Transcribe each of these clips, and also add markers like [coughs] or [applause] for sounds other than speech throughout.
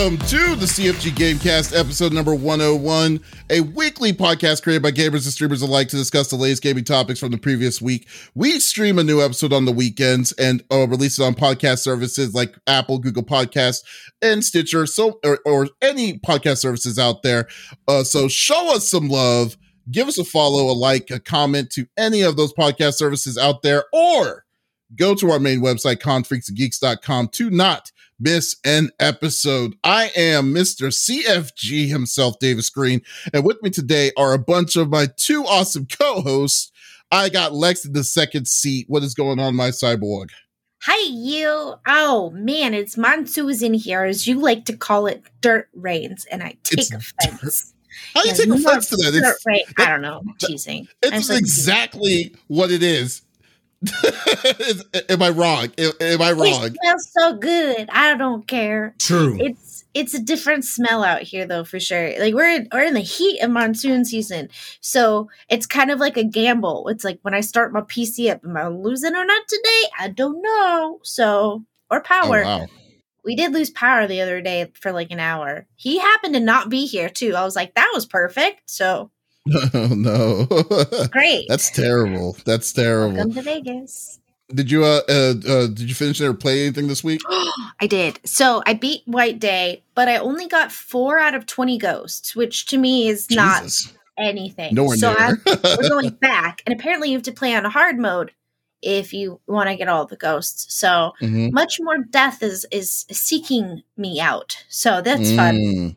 Welcome to the CFG Gamecast, episode number 101, a weekly podcast created by gamers and streamers alike to discuss the latest gaming topics from the previous week. We stream a new episode on the weekends and uh, release it on podcast services like Apple, Google Podcasts, and Stitcher, so or, or any podcast services out there. Uh, so show us some love, give us a follow, a like, a comment to any of those podcast services out there, or go to our main website, confreaksandgeeks.com to not miss an episode. I am Mr. CFG himself, Davis Green, and with me today are a bunch of my two awesome co-hosts. I got Lex in the second seat. What is going on, my cyborg? Hi, you. Oh, man, it's Monsoons in here, as you like to call it, dirt rains, and I take It's offense. How do you take offense to that? dirt It's. I don't know. I'm teasing. It's exactly what it is. [laughs] Am I wrong? Am, I wrong? It smells so good. I don't care. True. It's it's a different smell out here though for sure. Like we're in, we're in the heat of monsoon season, so it's kind of like a gamble. It's like when I start my PC up, am I losing or not today? I don't know. So or Oh, power. wow. We did lose power the other day for like an hour. He happened to not be here too. I was like, that was perfect. So [laughs] Oh, no. [laughs] great. That's terrible. That's terrible. Welcome to Vegas. Did you uh, uh, uh did you finish there or play anything this week? [gasps] I did. So I beat White Day, but I only got four out of 20 ghosts, which to me is not Jesus. anything. Nowhere so I, near. we're [laughs] going back. And apparently you have to play on a hard mode if you want to get all the ghosts. So Mhm. much more death is is seeking me out. So that's fun.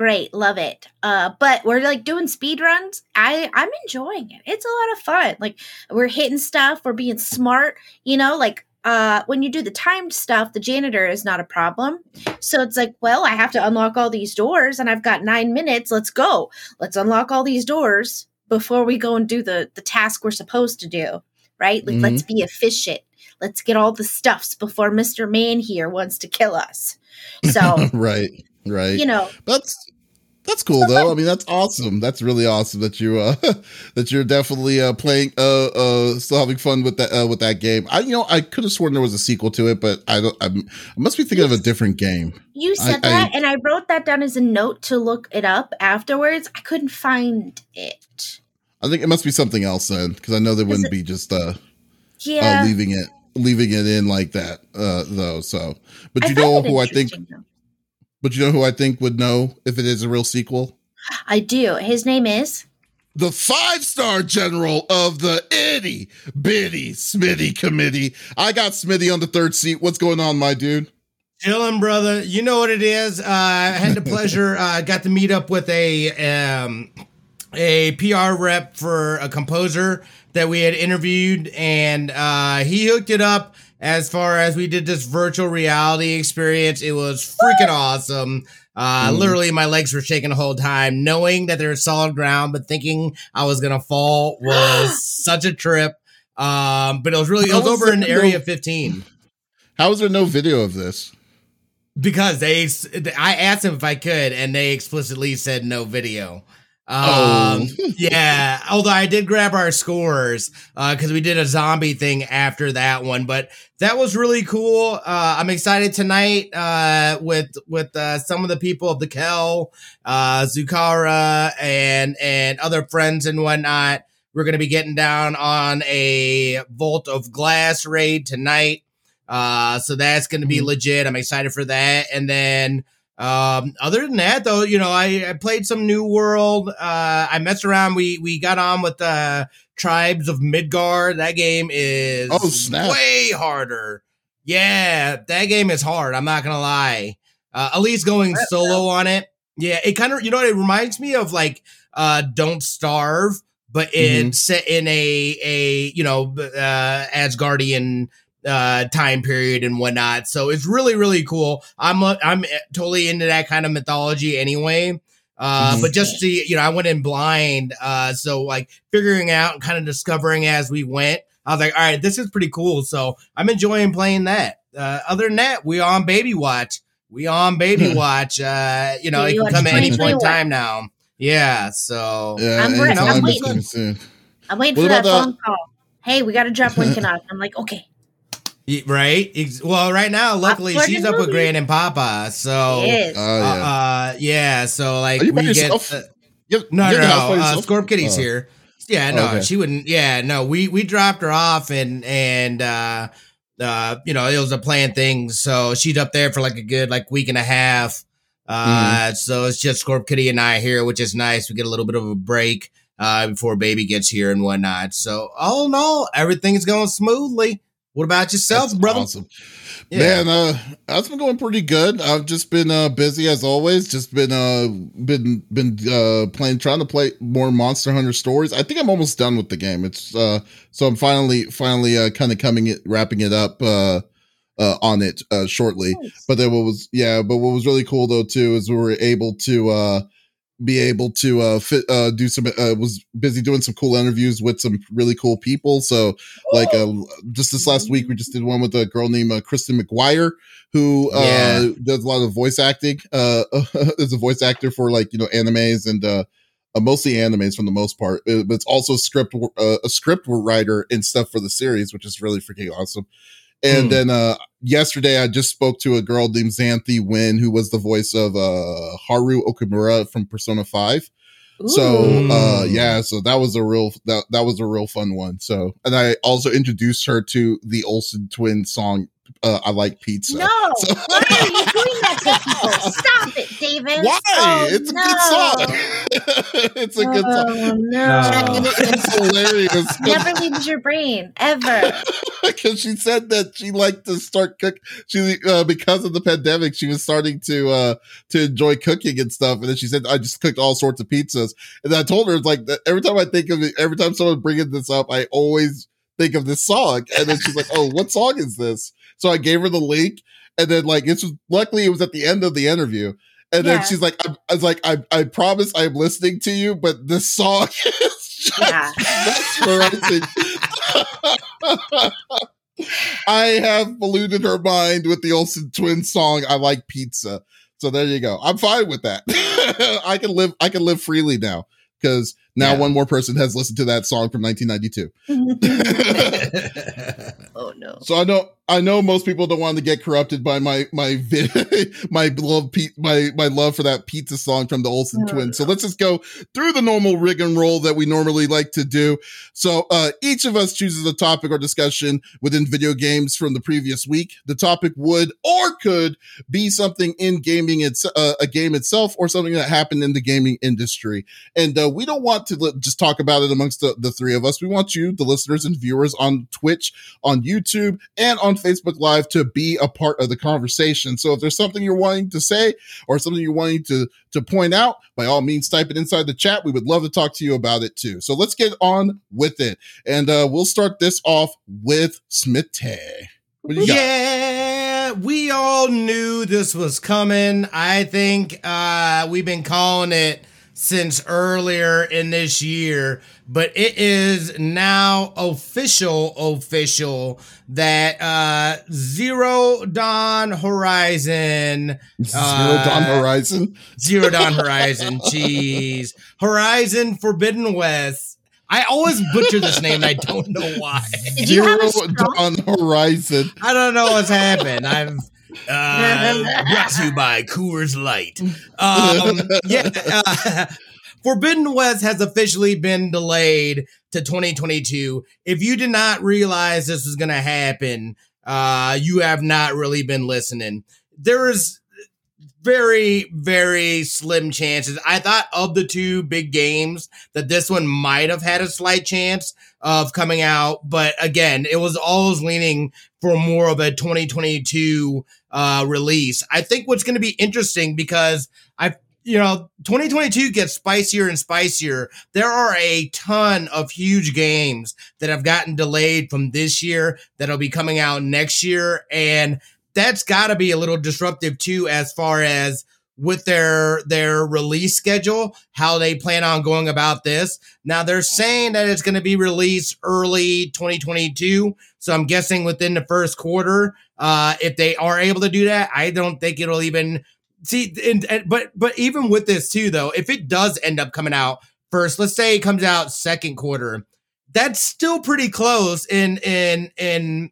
Great, love it. Uh, but we're like doing speed runs. I I'm enjoying it. It's a lot of fun. Like we're hitting stuff. We're being smart. You know, like uh, when you do the timed stuff, the janitor is not a problem. So it's like, well, I have to unlock all these doors, and I've got nine minutes. Let's go. Let's unlock all these doors before we go and do the the task we're supposed to do. Right? Like, let's be efficient. Let's get all the stuffs before Mister Man here wants to kill us. So [laughs] right, right. you know, That's that's cool though. I mean, that's awesome. That's really awesome that you uh [laughs] that you're definitely uh playing uh uh still having fun with that uh, with that game. I you know I could have sworn there was a sequel to it, but I don't. I'm, I must be thinking of a different game. You I- said that, and I wrote that down as a note to look it up afterwards. I couldn't find it. I think it must be something else then, because I know they wouldn't it- be just uh, Yeah, uh leaving it leaving it in like that uh though. So, but you know who I think, though. But you know who I think would know if it is a real sequel. I do. His name is. the five star general of the itty bitty Smitty committee. I got Smitty on the third seat. What's going on, my dude? Chillin', brother. You know what it is. Uh, I had the [laughs] pleasure. uh, got to meet up with a um, a PR rep for a composer that we had interviewed, and uh, he hooked it up. As far as we did this virtual reality experience, it was freaking awesome. Uh, Mhm. literally, my legs were shaking the whole time, knowing that there was solid ground, but thinking I was gonna fall [gasps] was such a trip. Um, but it was really it was was over in no- Area 15. How is there no video of this? because they i asked them if i could and they explicitly said no video Oh. um yeah although i did grab our scores uh because we did a zombie thing after that one but that was really cool uh i'm excited tonight uh with with uh some of the people of the kel uh zukara and and other friends and whatnot we're gonna be getting down on a vault of glass raid tonight uh, so that's going to be Mhm. legit. I'm excited for that. And then, um, other than that, though, you know, I, I played some New World. Uh, I messed around. We we got on with the Tribes of Midgard. That game is Oh, snap. way harder. Yeah, that game is hard. I'm not gonna lie. Uh, at least going solo on it. Yeah, it kind of you know it reminds me of like uh, Don't Starve, but it's set in a a you know uh, Asgardian uh time period and whatnot so it's really really cool i'm i'm totally into that kind of mythology anyway uh Mhm. but just to you know i went in blind uh so like figuring out and kind of discovering as we went i was like all right this is pretty cool so i'm enjoying playing that uh other than that we on baby watch we on baby watch uh you know Baby it can come at any point in time now yeah so Yeah, I'm ready. I'm waiting. I'm waiting What for that about the- phone call. Hey, we got to drop Lincoln off. I'm like, okay. Right. Well, right now, luckily she's up with Grand and Papa. So, Yes. Oh, yeah. uh, uh, yeah. So like Are you by we get uh, You- no, you no, have the house by no. Uh. Scorp Kitty's Oh. here. Yeah, no, Okay. she wouldn't. Yeah, no. We we dropped her off and and uh uh you know it was a planned thing. So she's up there for like a good like week and a half. Uh, Mm-hmm. so it's just Scorp Kitty and I here, which is nice. We get a little bit of a break uh before baby gets here and whatnot. So all in all, everything's going smoothly. What about yourself, That's brother? Awesome. Yeah. Man, uh, that's been going pretty good. I've just been uh busy as always. Just been uh been been uh playing trying to play more Monster Hunter stories. I think I'm almost done with the game. It's uh so I'm finally finally uh kind of coming it wrapping it up uh uh on it uh shortly. Nice. But then what was yeah, but what was really cool though too is we were able to uh be able to uh fit uh do some uh was busy doing some cool interviews with some really cool people. So like uh just this last week we just did one with a girl named uh, Kristen McGuire who uh does a lot of voice acting uh [laughs] is a voice actor for like you know animes and uh uh, mostly animes for the most part, uh, but it's also script uh, a script writer and stuff for the series, which is really freaking awesome. And Hmm. then uh yesterday I just spoke to a girl named Xanthe Huynh, who was the voice of uh Haru Okamura from Persona 5. So uh Mm. yeah, so that was a real that that was a real fun one. So and I also introduced her to the Olsen twin song uh, I like pizza. no, So- why are you doing that to people? Stop it, David. Why? Oh, it's a no. good song. [laughs] it's a good song. Oh, no. No. It's hilarious. [laughs] Never leaves your brain ever. [laughs] because she said that she liked to start cook she uh, because of the pandemic she was starting to uh to enjoy cooking and stuff and then she said i just cooked all sorts of pizzas and i told her it's like that every time i think of it every time someone bringing this up i always think of this song and then she's like oh what song is this so i gave her the link and then like was luckily it was at the end of the interview and then she's like I, I was like I, I promise i'm listening to you but this song [laughs] is just Yeah. mesmerizing [laughs] I have polluted her mind with the Olsen twin song I like pizza. So there you go. I'm fine with that. [laughs] I can live I can live freely now because now Yeah. one more person has listened to that song from 1992. [laughs] [laughs] oh no. So I know I know most people don't want to get corrupted by my my vi- [laughs] my love pe- my my love for that pizza song from the Olsen No, twins. So let's just go through the normal rig and roll that we normally like to do. So uh, each of us chooses a topic or discussion within video games from the previous week. The topic would or could be something in gaming it's uh, a game itself or something that happened in the gaming industry. And uh, we don't want to li- just talk about it amongst the, the three of us. We want you, the listeners and viewers on Twitch, on YouTube, and on Facebook Live to be a part of the conversation. So if there's something you're wanting to say or something you're wanting to to point out, by all means, type it inside the chat. We would love to talk to you about it too. So let's get on with it, and uh, we'll start this off with Smitty. Yeah, we all knew this was coming. I think uh, we've been calling it since earlier in this year, but it is now official, official that uh, Zero Dawn Horizon, Zero Uh, Dawn Horizon. Zero Dawn [laughs] Horizon, jeez, Horizon Forbidden West. I always butcher this name, I don't know why. Did you Zero Dawn Horizon. I don't know what's happened. I've uh, brought to you by Coors Light. Um, yeah, uh, [laughs] Forbidden West has officially been delayed to 2022. If you did not realize this was going to happen, uh, you have not really been listening. There is very, very slim chances. I thought of the two big games that this one might have had a slight chance of coming out, but again, it was always leaning for more of a 2022 uh, release. I think what's going to be interesting because I, you know, 2022 gets spicier and spicier. There are a ton of huge games that have gotten delayed from this year that'll be coming out next year, and that's got to be a little disruptive too, as far as with their their release schedule, how they plan on going about this. Now they're saying that it's going to be released early 2022, so I'm guessing within the first quarter. Uh, if they are able to do that, I don't think it'll even see. And, and, but but even with this too, though, if it does end up coming out first, let's say it comes out second quarter, that's still pretty close in in in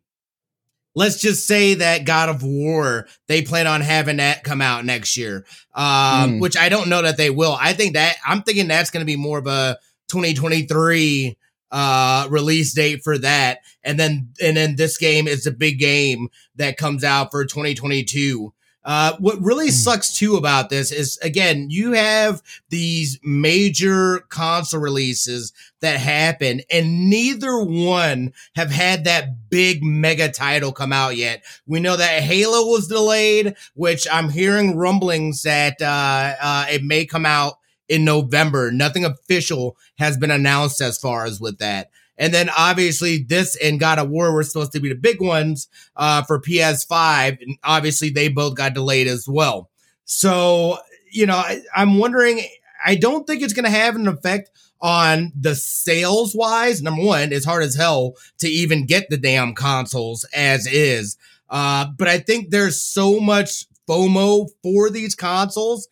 let's just say that God of War, they plan on having that come out next year, um, mm. which I don't know that they will. I think that I'm thinking that's going to be more of a 2023 uh release date for that and then and then this game is a big game that comes out for 2022 uh, what really hmm. sucks too about this is again, you have these major console releases that happen, and neither one have had that big mega title come out yet. We know that Halo was delayed, which I'm hearing rumblings that uh, uh, it may come out in November. Nothing official has been announced as far as with that. And then obviously this and God of War were supposed to be the big ones uh, for PS5. And obviously they both got delayed as well. So, you know, I, I'm wondering, I don't think it's going to have an effect on the sales wise. Number one, it's hard as hell to even get the damn consoles as is. Uh, but I think there's so much FOMO for these consoles.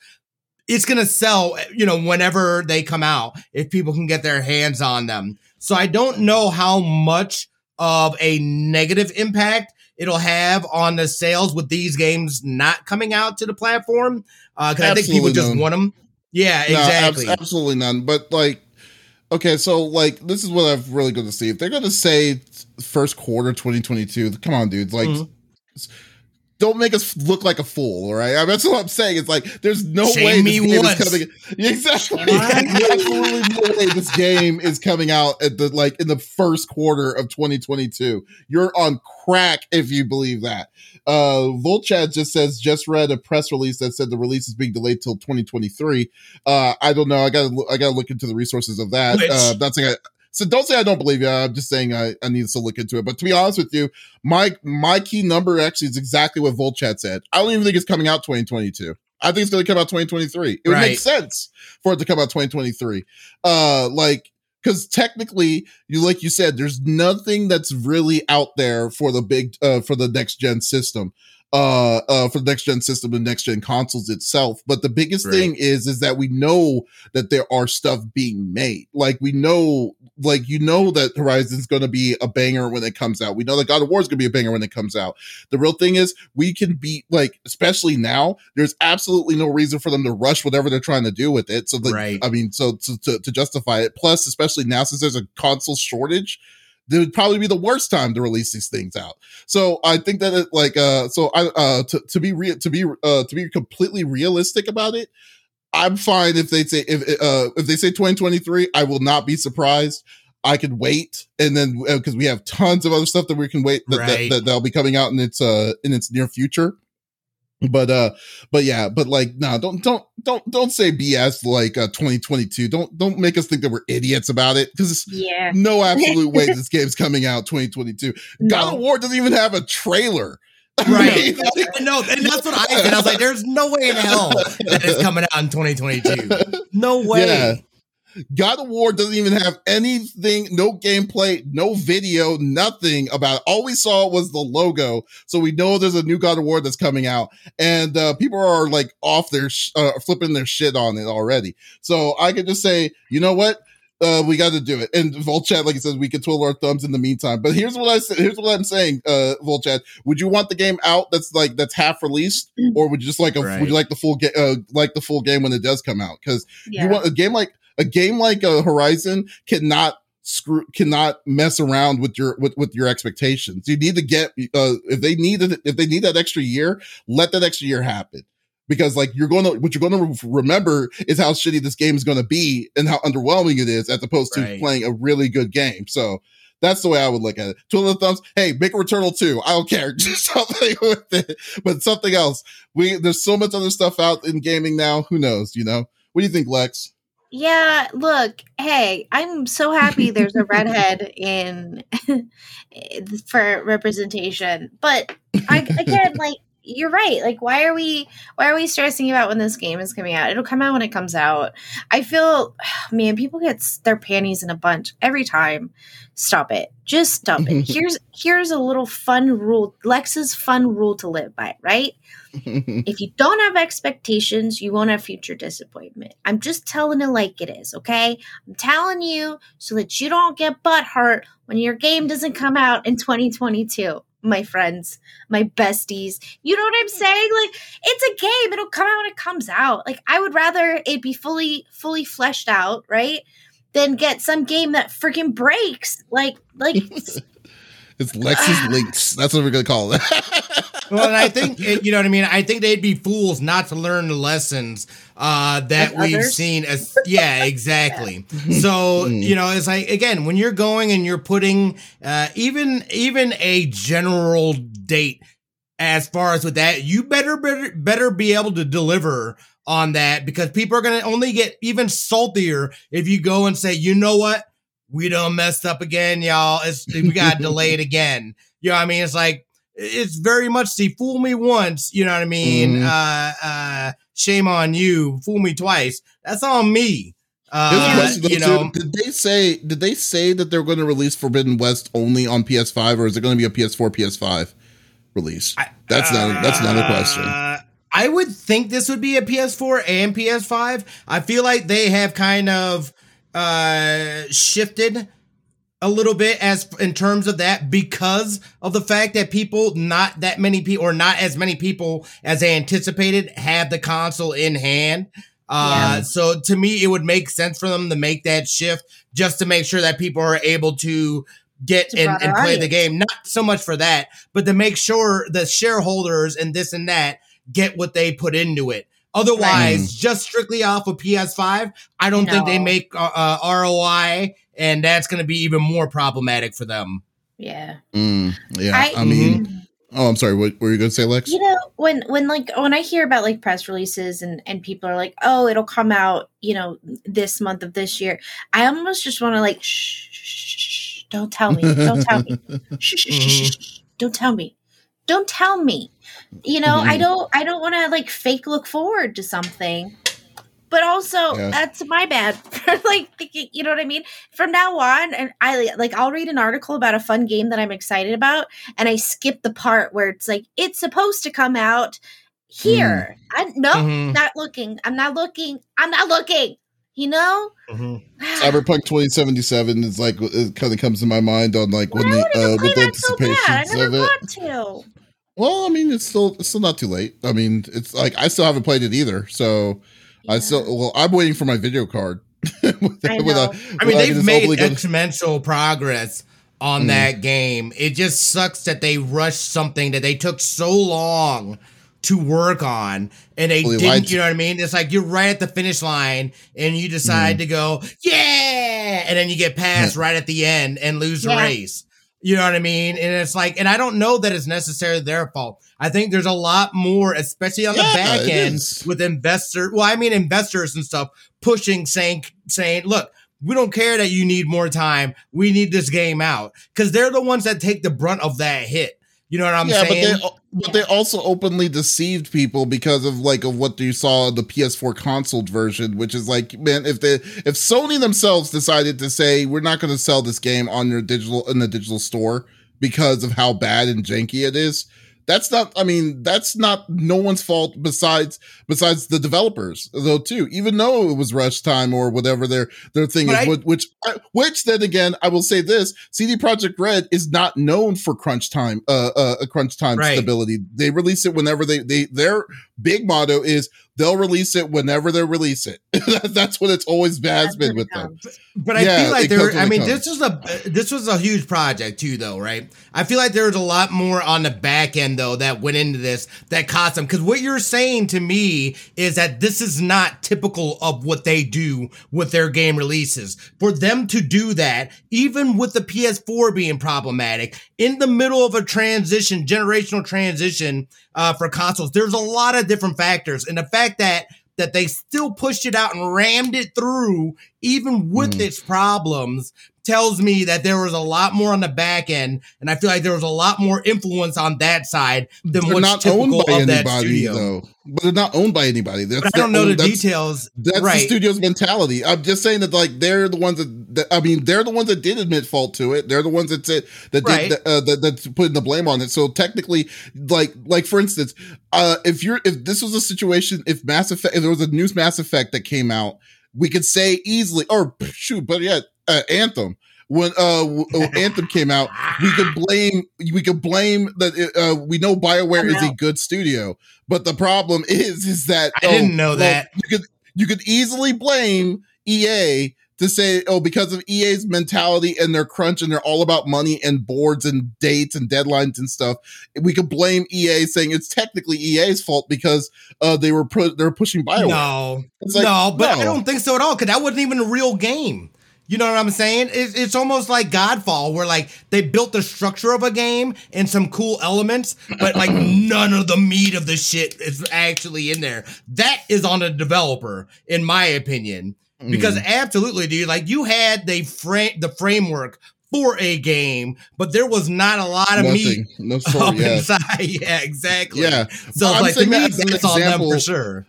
It's going to sell, you know, whenever they come out, if people can get their hands on them. So I don't know how much of a negative impact it'll have on the sales with these games not coming out to the platform. Uh, Because uh, I think people just want them. Yeah, exactly. No, ab- absolutely none. But like, okay, so like, this is what I'm really going to see. If they're going to say first quarter 2022, come on, dudes. Like, mm-hmm don't make us look like a fool, all right? I mean, that's what I'm saying. It's like there's no Shame way this game once. is coming. [laughs] Exactly, absolutely no way this game is coming out at the like in the first quarter of 2022. You're on crack if you believe that. Uh, Volchad just says just read a press release that said the release is being delayed till 2023. Uh, I don't know. I got to I got to look into the resources of that. Which, uh, that's like a, so don't say I don't believe you. I'm just saying I, I need to look into it. But to be honest with you, my my key number actually is exactly what Volchat said. I don't even think it's coming out 2022. I think it's going to come out 2023. It would right. make sense for it to come out 2023. Uh, like because technically, you like you said, there's nothing that's really out there for the big uh for the next gen system uh, uh, for the next gen system and next gen consoles itself. But the biggest right. thing is, is that we know that there are stuff being made. Like we know, like you know that Horizon's going to be a banger when it comes out. We know that God of War is going to be a banger when it comes out. The real thing is, we can beat like, especially now. There's absolutely no reason for them to rush whatever they're trying to do with it. So, the, right. I mean, so to, to to justify it. Plus, especially now since there's a console shortage it would probably be the worst time to release these things out. So I think that it like uh so I uh to, to be real to be uh to be completely realistic about it, I'm fine if they say if uh if they say 2023, I will not be surprised. I could wait and then because uh, we have tons of other stuff that we can wait that, right. that, that that'll be coming out in its uh in its near future but uh but yeah but like no nah, don't don't don't don't say bs like uh 2022 don't don't make us think that we're idiots about it because yeah. no [laughs] absolute way this game's coming out 2022 no. god of war doesn't even have a trailer. [laughs] Right. no and that's what i said. I was like there's no way in hell that it's coming out in 2022 [laughs] no way. Yeah. God of War doesn't even have anything, no gameplay, no video, nothing about it. All we saw was the logo. So we know there's a new God of War that's coming out. And uh, people are like off their, sh- uh, flipping their shit on it already. So I could just say, you know what? Uh, we got to do it. And Volchat, like he says, we can twiddle our thumbs in the meantime. But here's what I said. Here's what I'm saying, uh, Volchat. Would you want the game out that's like that's half released, or would you just like a right. would you like the full game uh, like the full game when it does come out? Because yeah. you want a game like a game like a uh, Horizon cannot screw cannot mess around with your with, with your expectations. You need to get uh if they need it, if they need that extra year, let that extra year happen. Because like you're going to what you're going to remember is how shitty this game is going to be and how underwhelming it is, as opposed to right. playing a really good game. So that's the way I would look at it. Two of the thumbs. Hey, make a Returnal 2. I don't care. [laughs] Do something with it. But something else. We there's so much other stuff out in gaming now. Who knows? You know. What do you think, Lex? Yeah, look, hey, I'm so happy there's a redhead [laughs] in [laughs] eh, for representation. But I again like you're right. Like why are we why are we stressing about when this game is coming out? It'll come out when it comes out. I feel [sighs] man, people get their panties in a bunch every time. Stop it. Just stop it. [laughs] Here's here's a little fun rule. Lex's fun rule to live by, right? [laughs] if you don't have expectations, you won't have future disappointment. I'm just telling it like it is, okay? I'm telling you so that you don't get butt hurt when your game doesn't come out in 2022. My friends, my besties. You know what I'm hmm. saying? Like it's a game. It'll come out when it comes out. Like I would rather it be fully fully fleshed out, right? Than get some game that freaking breaks. Like like [laughs] It's Lexus [laughs] Links. That's what we're gonna call it. [laughs] well, and I think it, you know what I mean. I think they'd be fools not to learn the lessons uh, that Of we've others? seen. As yeah, [laughs] exactly. So Mm. you know, it's like again when you're going and you're putting uh, even even a general date as far as with that, you better better better be able to deliver on that because people are gonna only get even saltier if you go and say, you know what. We don't messed up again, y'all. It's we got [laughs] delayed again. You know what I mean? It's like it's very much the fool me once, you know what I mean? Mhm. Uh uh shame on you. Fool me twice. That's on me. Uh, question, though, you too. know, did they say did they say that they're going to release Forbidden West only on PS5, or is it going to be a PS4, PS5 release? That's not that's another question. Uh, I would think this would be a PS4 and PS5. I feel like they have kind of uh shifted a little bit as in terms of that because of the fact that people not that many people or not as many people as they anticipated have the console in hand. Uh so to me it would make sense for them to make that shift just to make sure that people are able to get and, and play the game. Not so much for that but to make sure the shareholders and this and that get what they put into it otherwise just strictly off of ps5 i don't think they make uh, uh, roi and that's going to be even more problematic for them yeah. Mm, yeah, I, I- mean, oh, I'm sorry. What were you going to say, Lex? You know, when when like when I hear about like press releases and and people are like, "Oh, it'll come out, you know, this month of this year." I almost just want to like, shh, shh, shh, shh, don't tell me, don't tell me, shh, shh, shh, shh, shh, don't tell me, don't tell me. You know, I Mhm. don't, I don't want to like fake look forward to something. But also, Yeah. that's my bad [laughs] for like thinking, you know what I mean? From now on, and I like I'll read an article about a fun game that I'm excited about, and I skip the part where it's like it's supposed to come out here. I no, Mhm. not looking. I'm not looking. I'm not looking. You know, Mhm. [sighs] Cyberpunk 2077 is like it kind of comes to my mind on like when the uh, with the so? I anticipations never of it. Want to. Well, I mean, it's still it's still not too late. I mean, it's like I still haven't played it either. So I still well, I'm waiting for my video card. [laughs] with, I with know. I mean, they've made exponential progress on Mhm. that game. It just sucks that they rushed something that they took so long to work on and they Well, didn't, lied you know what I mean? It's like you're right at the finish line and you decide to go, yeah, and then you get [laughs] passed right at the end and lose the race. You know what I mean? And it's like, and I don't know that it's necessarily their fault. I think there's a lot more, especially on Yeah, the back end with investor. Well, I mean, investors and stuff pushing, saying, saying, look, we don't care that you need more time. We need this game out because they're the ones that take the brunt of that hit. You know what I'm yeah, saying? but they but they also openly deceived people because of like of what you saw the PS4 console version, which is like, man, if they if Sony themselves decided to say we're not going to sell this game on your digital in the digital store because of how bad and janky it is, that's not. I mean, that's not no one's fault besides besides the developers though too. Even though it was rush time or whatever their their thing But is, I- which which which then again, I will say this: CD Projekt Red is not known for crunch time, uh, uh, a crunch time Right. stability. They release it whenever they they their big motto is they'll release it whenever they release it. [laughs] That's what it's always has been with them. comes. But I Yeah, feel like there. I mean, this was a this was a huge project too, though, right? I feel like there was a lot more on the back end though that went into this that cost them. Because what you're saying to me is that this is not typical of what they do with their game releases. For them to do that, even with the PS4 being problematic, in the middle of a transition, generational transition uh, for consoles, there's a lot of different factors, and the fact that that they still pushed it out and rammed it through, even with Mm. its problems, tells me that there was a lot more on the back end, and I feel like there was a lot more influence on that side than They're what's not owned typical by of that studio. though. But they're not owned by anybody. That's But I don't know own- the that's- details. That's right. the studio's mentality. I'm just saying that like they're the ones that, that I mean they're the ones that did admit fault to it. They're the ones that said that Right. did uh, that that's putting the blame on it. So technically, like like for instance, uh, if you're if this was a situation if Mass Effect if there was a new Mass Effect that came out, we could say easily or shoot, but yeah, uh, Anthem. when uh w- uh, [laughs] Anthem came out, we could blame we could blame that it, uh we know BioWare I is a good studio, but the problem [laughs] is is that I didn't know that. you could you could easily blame EA to say oh because of EA's mentality and their crunch and they're all about money and boards and dates and deadlines and stuff. We could blame EA saying it's technically EA's fault because uh they were pu- they're pushing BioWare. No, like, no, but I don't think so at all because that wasn't even a real game. You know what I'm saying? It's, it's almost like Godfall, where like they built the structure of a game and some cool elements, but like [clears throat] none of the meat of the shit is actually in there. That is on a developer, in my opinion. Because Mm. absolutely, dude, like you had the frame, the framework for a game, but there was not a lot of meat nothing, no [laughs] up. Yeah, inside. [laughs] Yeah, exactly. yeah. So I'm like to me, that's on them for sure.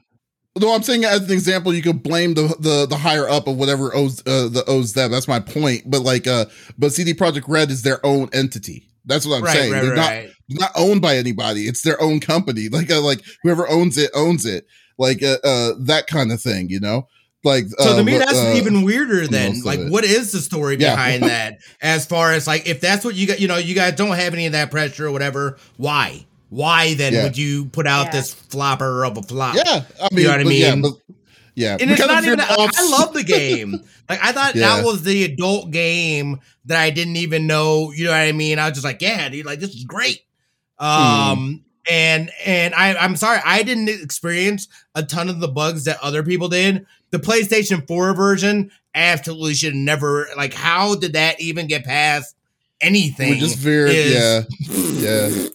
No, I'm saying as an example, you could blame the the, the higher up of whatever owes uh, the owes them. That's my point. But like, uh, but CD Projekt Red is their own entity. That's what I'm right, saying. right, They're not right. not owned by anybody. It's their own company. [laughs] Like uh, like whoever owns it owns it. Like uh, uh that kind of thing. You know. Like So uh, to me, that's uh, even weirder than like what is the story Yeah. behind [laughs] that? As far as like if that's what you got, you know, you guys don't have any of that pressure or whatever. Why? Why then Yeah. would you put out Yeah. this flopper of a flop? Yeah, I mean, know what I but yeah, mean? but, yeah. And it's not even. I, I love the game. [laughs] Like I thought Yeah. that was the adult game that I didn't even know. You know what I mean? I was just like, yeah, dude, like this is great. Um, and and I I'm sorry, I didn't experience a ton of the bugs that other people did. The PlayStation 4 version absolutely should never. Like, how did that even get past anything? We just veered, yeah, yeah.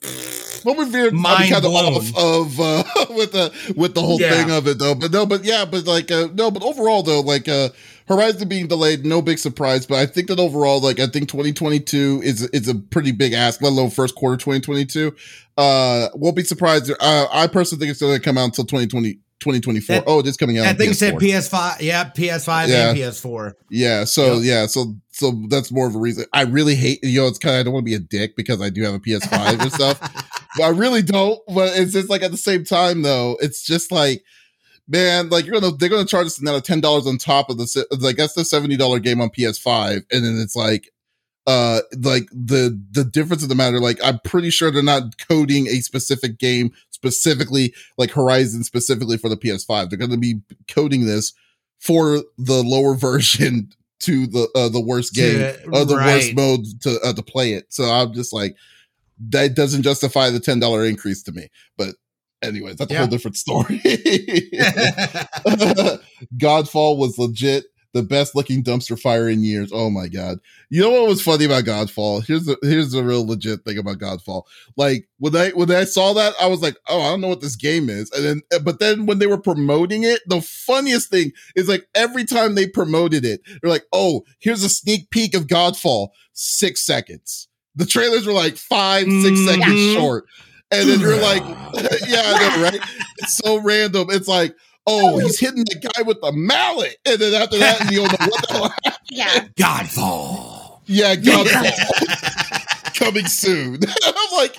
Well, we veered Mind kind of off of uh, [laughs] with the with the whole Yeah. thing of it though. But no, but yeah, but like uh, no, but overall though, like uh, Horizon being delayed, no big surprise. But I think that overall, like I think 2022 is is a pretty big ask, let alone first quarter 2022. Uh, won't be surprised. Uh, I personally think it's going to come out until 2020. 2024. That- oh, it is coming out. I think it said PS4. PS5. Yeah, PS5 Yeah. and PS4. Yeah, so Yep. yeah, so so that's more of a reason. I really hate you know, it's kind of I don't want to be a dick because I do have a PS5 and stuff. [laughs] But I really don't. But it's just like at the same time though, it's just like man, like you're gonna they're gonna charge us another ten dollars on top of the like that's the seventy dollar game on PS5, and then it's like uh like the the difference of the matter like i'm pretty sure they're not coding a specific game specifically like horizon specifically for the ps5 they're going to be coding this for the lower [laughs] version to the uh, the worst game uh, the worst mode to uh, to play it. So i'm just like that doesn't justify the ten dollar increase to me. But anyways that's a Yeah. whole different story. [laughs] [laughs] Godfall was legit the best looking dumpster fire in years. Oh my god! You know what was funny about Godfall? Here's the here's the real legit thing about Godfall. Like when I when I saw that, I was like, oh, I don't know what this game is. And then but then when they were promoting it, the funniest thing is like every time they promoted it, they're like, oh, here's a sneak peek of Godfall, six seconds. The trailers were like five, six Mhm. seconds short. And then you're like, [laughs] yeah, I know, [laughs] right? It's so random. It's like, oh, [laughs] he's hitting the guy with the mallet. And then after that, you don't know what the hell happened. [laughs] Yeah. Godfall. Yeah, Godfall [laughs] coming soon. I'm like,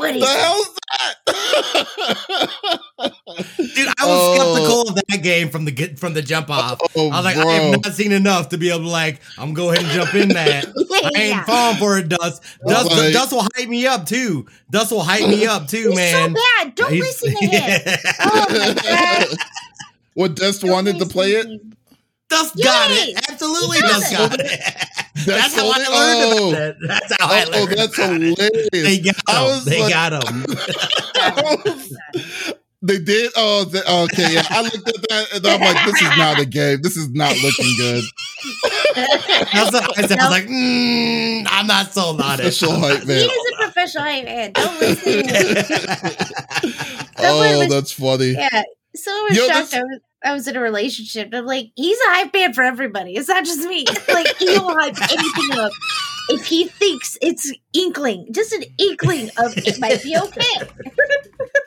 What the is hell's that? [laughs] Dude, I was Oh. skeptical of that game from the get from the jump uh, off. Oh, I was like, bro. I have not seen enough to be able to like, I'm go ahead and jump in that. [laughs] I ain't Yeah. falling for it, Dust. Oh Dust, Like- Dust will hype me up too. Dust will hype me up too, He's man. so bad. Don't He's- listen to [laughs] him. Oh my god. what Dust Don't wanted to listen play it? Oh, Dust got it. Absolutely, He Dust does got it. [laughs] it. That's how I learned Oh. about it. That's how I Oh, learned. oh, that's about it. They got I him. They like- got him. [laughs] they did. Oh, the, okay. Yeah, I looked at that and I'm like, this is not a game. This is not looking good. [laughs] I said. I was like, mm, I'm not sold on it. Official hype He is a professional hype man. Don't listen to him. Oh, was- that's funny. Yeah. So I was Yo, shocked that's- I was, I was in a relationship. I'm like, he's a hype man for everybody. It's not just me. [laughs] Like he will hype anything up if he thinks it's inkling, just an inkling of it might be okay. [laughs]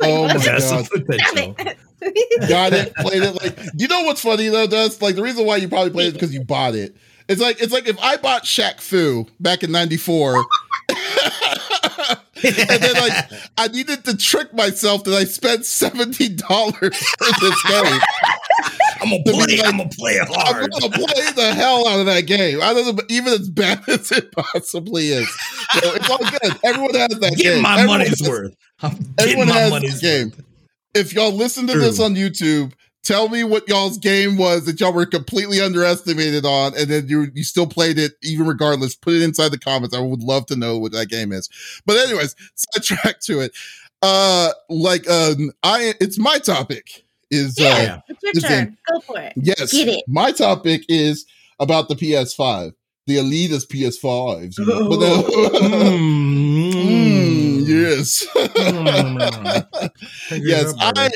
Oh my That's god. some potential. Damn it. got it, played it. Like, you know what's funny though, Dust? Like the reason why you probably played it because you bought it. It's like it's like if I bought Shaq Fu back in '94, [laughs] [laughs] and then like I needed to trick myself that I spent seventy dollars for this game. I'm gonna play. like, I'm gonna play it I'm gonna play the hell out of that game. I don't know, even as bad [laughs] as it possibly is. So it's all good. Everyone has that Get game. my Everyone money's has- worth. I'm Everyone my has money's game. worth. If y'all listen to this on YouTube, tell me what y'all's game was that y'all were completely underestimated on, and then you you still played it even regardless. Put it inside the comments. I would love to know what that game is. But anyways, sidetrack to it. Uh, like um, I it's my topic is uh, Yeah, it's your this turn. Go for it. Yes. Get it. My topic is about the PS5, the elitist PS5s. you [laughs] know, but, uh, [laughs] mm, yes. [laughs] yes, I.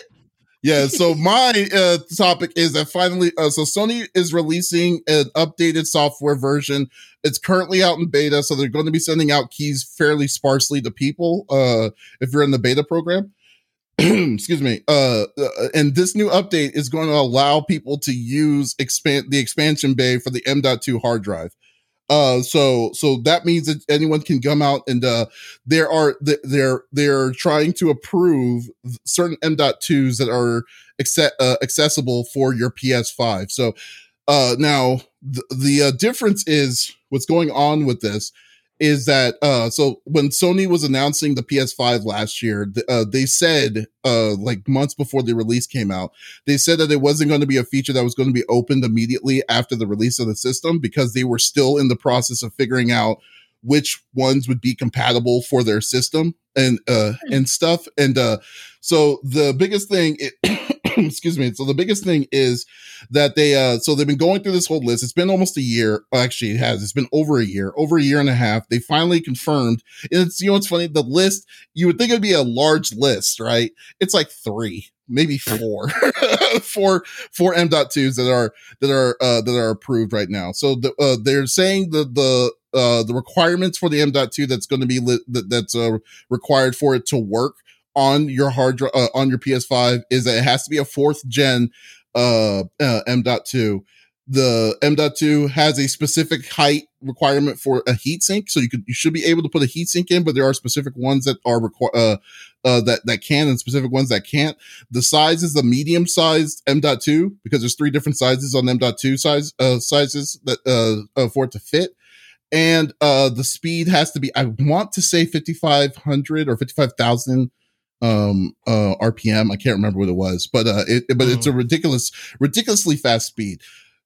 Yeah, so my uh, topic is that finally, uh, so Sony is releasing an updated software version. It's currently out in beta, so they're going to be sending out keys fairly sparsely to people uh, if you're in the beta program. [clears throat] Excuse me. Uh, uh, and this new update is going to allow people to use expand the expansion bay for the M.2 hard drive. Uh, so so that means that anyone can come out and uh, there are th- they're they're trying to approve certain M.2s that are acce- uh, accessible for your PS5. So uh, now th- the uh, difference is what's going on with this is that uh so when Sony was announcing the PS5 last year th- uh, they said uh like months before the release came out they said that it wasn't going to be a feature that was going to be opened immediately after the release of the system because they were still in the process of figuring out which ones would be compatible for their system and uh and stuff. And uh so the biggest thing it, [coughs] excuse me. So the biggest thing is that they uh so they've been going through this whole list. It's been almost a year. Actually it has. It's been over a year over a year and a half. They finally confirmed and it's you know what's funny the list you would think it'd be a large list right? It's like three maybe four [laughs] four four m.2s that are that are uh that are approved right now. So the uh they're saying the the uh the requirements for the m.2 that's going to be lit that, that's uh required for it to work on your hard drive uh, on your ps5 is that it has to be a fourth gen uh, uh m.2 the m.2 has a specific height requirement for a heatsink so you could you should be able to put a heatsink in but there are specific ones that are required uh, uh that that can and specific ones that can't. The size is the medium sized m.2 because there's three different sizes on m.2 size uh sizes that uh, uh for it to fit. And uh the speed has to be i want to say 5500 or 55000 um uh rpm i can't remember what it was but uh it but it's a ridiculous ridiculously fast speed.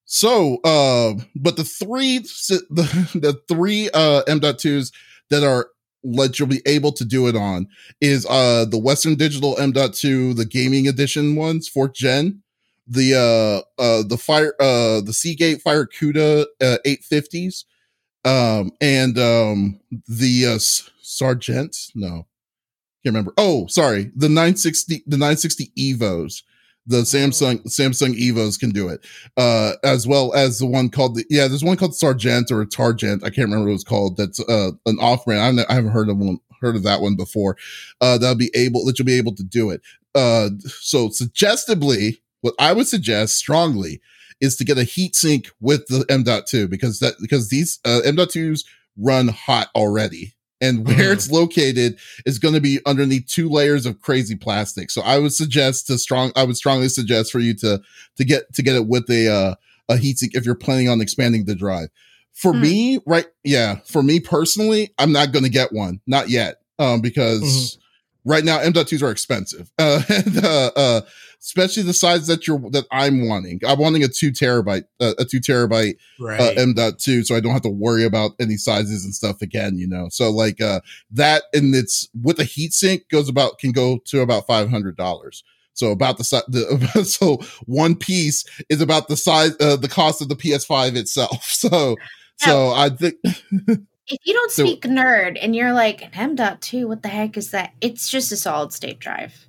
So uh but the three the, [laughs] the three uh m.2s that are let you'll be able to do it on is uh the western digital m.2 the gaming edition ones fourth gen the uh uh the fire uh the seagate FireCuda uh 850s um and um the uh sergeant no can't remember. Oh sorry. The 960 the 960 evos. The samsung samsung evos can do it. Uh as well as the one called the yeah there's one called sergeant or targent. I can't remember what it's called. That's uh an off brand I haven't heard of one heard of that one before. Uh that'll be able that you'll be able to do it. Uh so suggestively what i would suggest strongly is to get a heat sink with the m.2 because that because these uh, m.2s run hot already and where Mhm. it's located is going to be underneath two layers of crazy plastic. So I would suggest to strong I would strongly suggest for you to to get to get it with a uh, a heatsink if you're planning on expanding the drive. For Hmm. me, right yeah, for me personally, I'm not going to get one, not yet. Um because right now M.2s are expensive. [laughs] Uh and uh uh especially the size that you're that I'm wanting. I'm wanting a 2 terabyte uh, a 2 terabyte Right. uh, M.2, so I don't have to worry about any sizes and stuff again, you know. So like uh that and it's with a heat sink goes about can go to about five hundred dollars. So about the size [laughs] so one piece is about the size uh, the cost of the PS5 itself. [laughs] So so I think If you don't So- speak nerd and you're like an M.2, what the heck is that? It's just a solid state drive.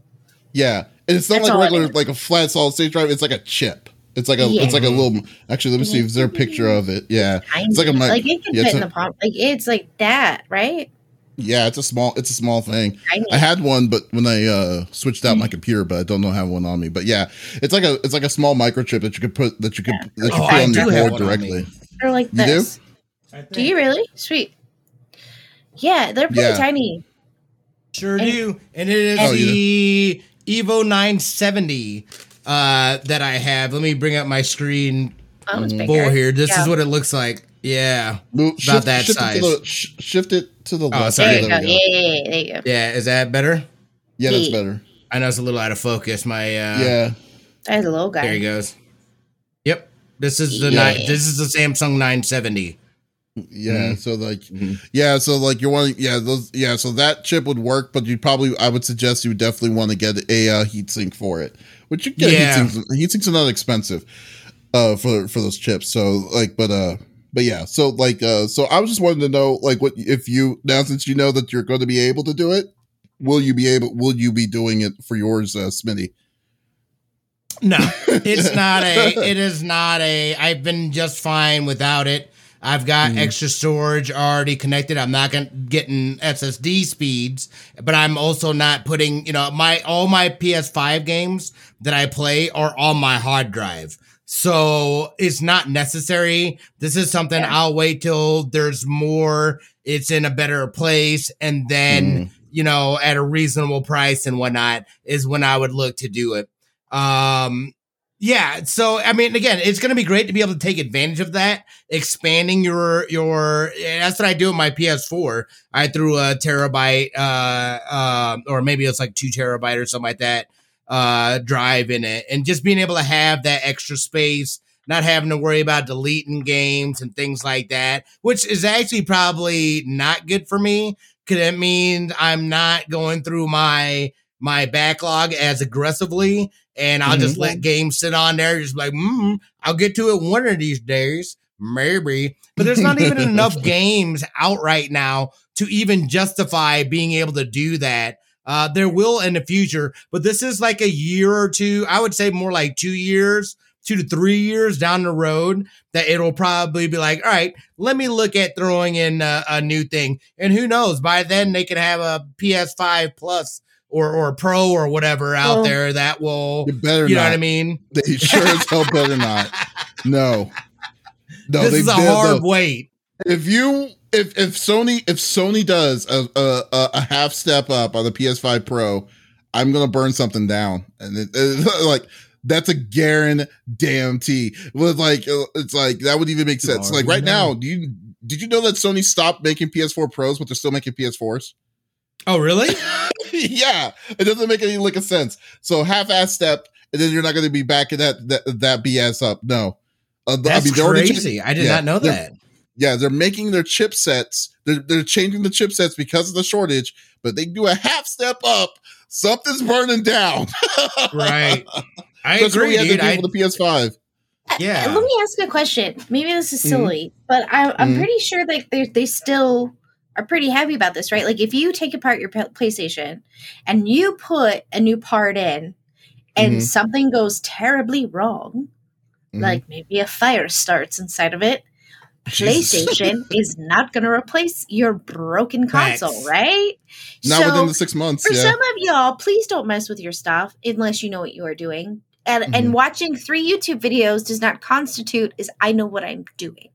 yeah. And it's not That's like regular like a flat solid state drive, it's like a chip. It's like a it's like a little actually let me see if there's a picture of it. Yeah. Tiny. It's like a mic- like it can yeah, fit it's in a- the palm. Like it's like that, right? Yeah, it's a small it's a small thing. Tiny. I had one, but when I uh, switched out my computer, but I don't know have one on me. But yeah, it's like a it's like a small microchip that you could put that you could that you Oh, put I on your board one on me. directly. They're like You do? this. Do you really? Sweet. Yeah, they're pretty Yeah. tiny. Sure And- do. And it is Oh, the Evo 970. uh, that I have. Let me bring up my screen Oh, it's bigger. full here. This Yeah. is what it looks like. Yeah. Move, About that shift size. It to the, sh- shift it to the left. Oh, sorry. There you go. we Yeah, yeah, yeah, there you go. Yeah. Is that better? Yeah, that's better. I know it's a little out of focus. My uh, yeah. There's a little guy. There he goes. Yep. This is the Yeah. nine. This is the Samsung 970. Yeah, Mhm. so like, Mhm. yeah, so like you're wanting, yeah, those, yeah, so that chip would work, but you probably, I would suggest you would definitely want to get a uh, heatsink for it, which you get Yeah. heatsinks. Heatsinks are not expensive, uh, for for those chips. So like, but uh, but yeah, so like, uh, so I was just wanting to know, like, what if you now since you know that you're going to be able to do it, will you be able? Will you be doing it for yours, uh, Smitty? No, [laughs] it's not a. [laughs] It is not a. I've been just fine without it. I've got Mhm. extra storage already connected. I'm not gonna, getting SSD speeds, but I'm also not putting. You know, my all my PS5 games that I play are on my hard drive. So it's not necessary. This is something Yeah. I'll wait till there's more. It's in a better place, and then you know at a reasonable price and whatnot is when I would look to do it. Um, yeah. So I mean, again, it's going to be great to be able to take advantage of that, expanding your your. That's what I do with my PS4. I threw a terabyte, uh, uh, or maybe it's like two terabyte or something like that, uh, drive in it, and just being able to have that extra space. Not having to worry about deleting games and things like that, which is actually probably not good for me because it means I'm not going through my my backlog as aggressively, and I'll just let games sit on there, just like, mm, I'll get to it one of these days, maybe. But there's not even enough [laughs] games out right now to even justify being able to do that. Uh, there will in the future, but this is like a year or two. I would say more like two years, two to three years down the road that it'll probably be like, all right, let me look at throwing in a, a new thing. And who knows, by then they could have a PS5 Plus or, or Pro or whatever out Well, there that will, You better you know not. what I mean? They sure as hell better not. [laughs] No, no. this they, is a hard no. wait. if you if if Sony if Sony does a a, a- a half step up on the PS5 Pro, I'm gonna burn something down, and it, it- [laughs] like that's a guarantee. With like uh, it's like that would even make sense. Like right know. now, do you did you know that Sony stopped making PS4 Pros, but they're still making PS4s? Oh, really? [laughs] [laughs] yeah, it doesn't make any lick of sense. So half-ass step, and then you're not going to be backing that that that BS up. No, uh, the- That's they're already crazy. I did yeah, not know that. yeah, they're making their chipsets. They're they're changing the chipsets because of the shortage, but they do a half step up. Something's burning down. [laughs] Right. I That's what we agree, had to dude. I, for the PS5. Yeah. Uh, Let me ask a question. Maybe this is Mhm. silly, but I, I'm Mhm. pretty sure that they they still are pretty heavy about this, right? Like if you take apart your PlayStation and you put a new part in, and Mhm. something goes terribly wrong, Mhm. like maybe a fire starts inside of it, PlayStation [laughs] is not going to replace your broken console, Facts. right? Not So, within the six months. for Yeah. some of y'all, please don't mess with your stuff unless you know what you are doing. And Mhm. and watching three YouTube videos does not constitute is I know what I'm doing.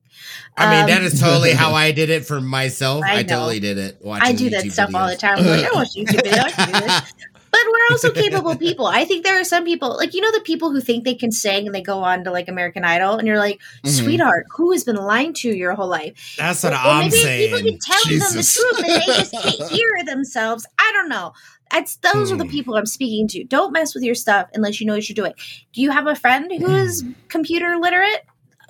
I mean, that Um, is totally how I did it for myself. I I, totally did it. I do that YouTube stuff all the time. I'm like, I watch YouTube videos. I do this. [laughs] But we're also [laughs] capable people. I think there are some people, like you know, the people who think they can sing and they go on to like American Idol, and you're like, Mhm. sweetheart, who has been lying to you your whole life? That's what Or I'm maybe people saying. can tell them the truth and they just can't [laughs] hear themselves. I don't know. That's those are the Hmm. people I'm speaking to. Don't mess with your stuff unless you know what you're doing. Do you have a friend who is computer literate?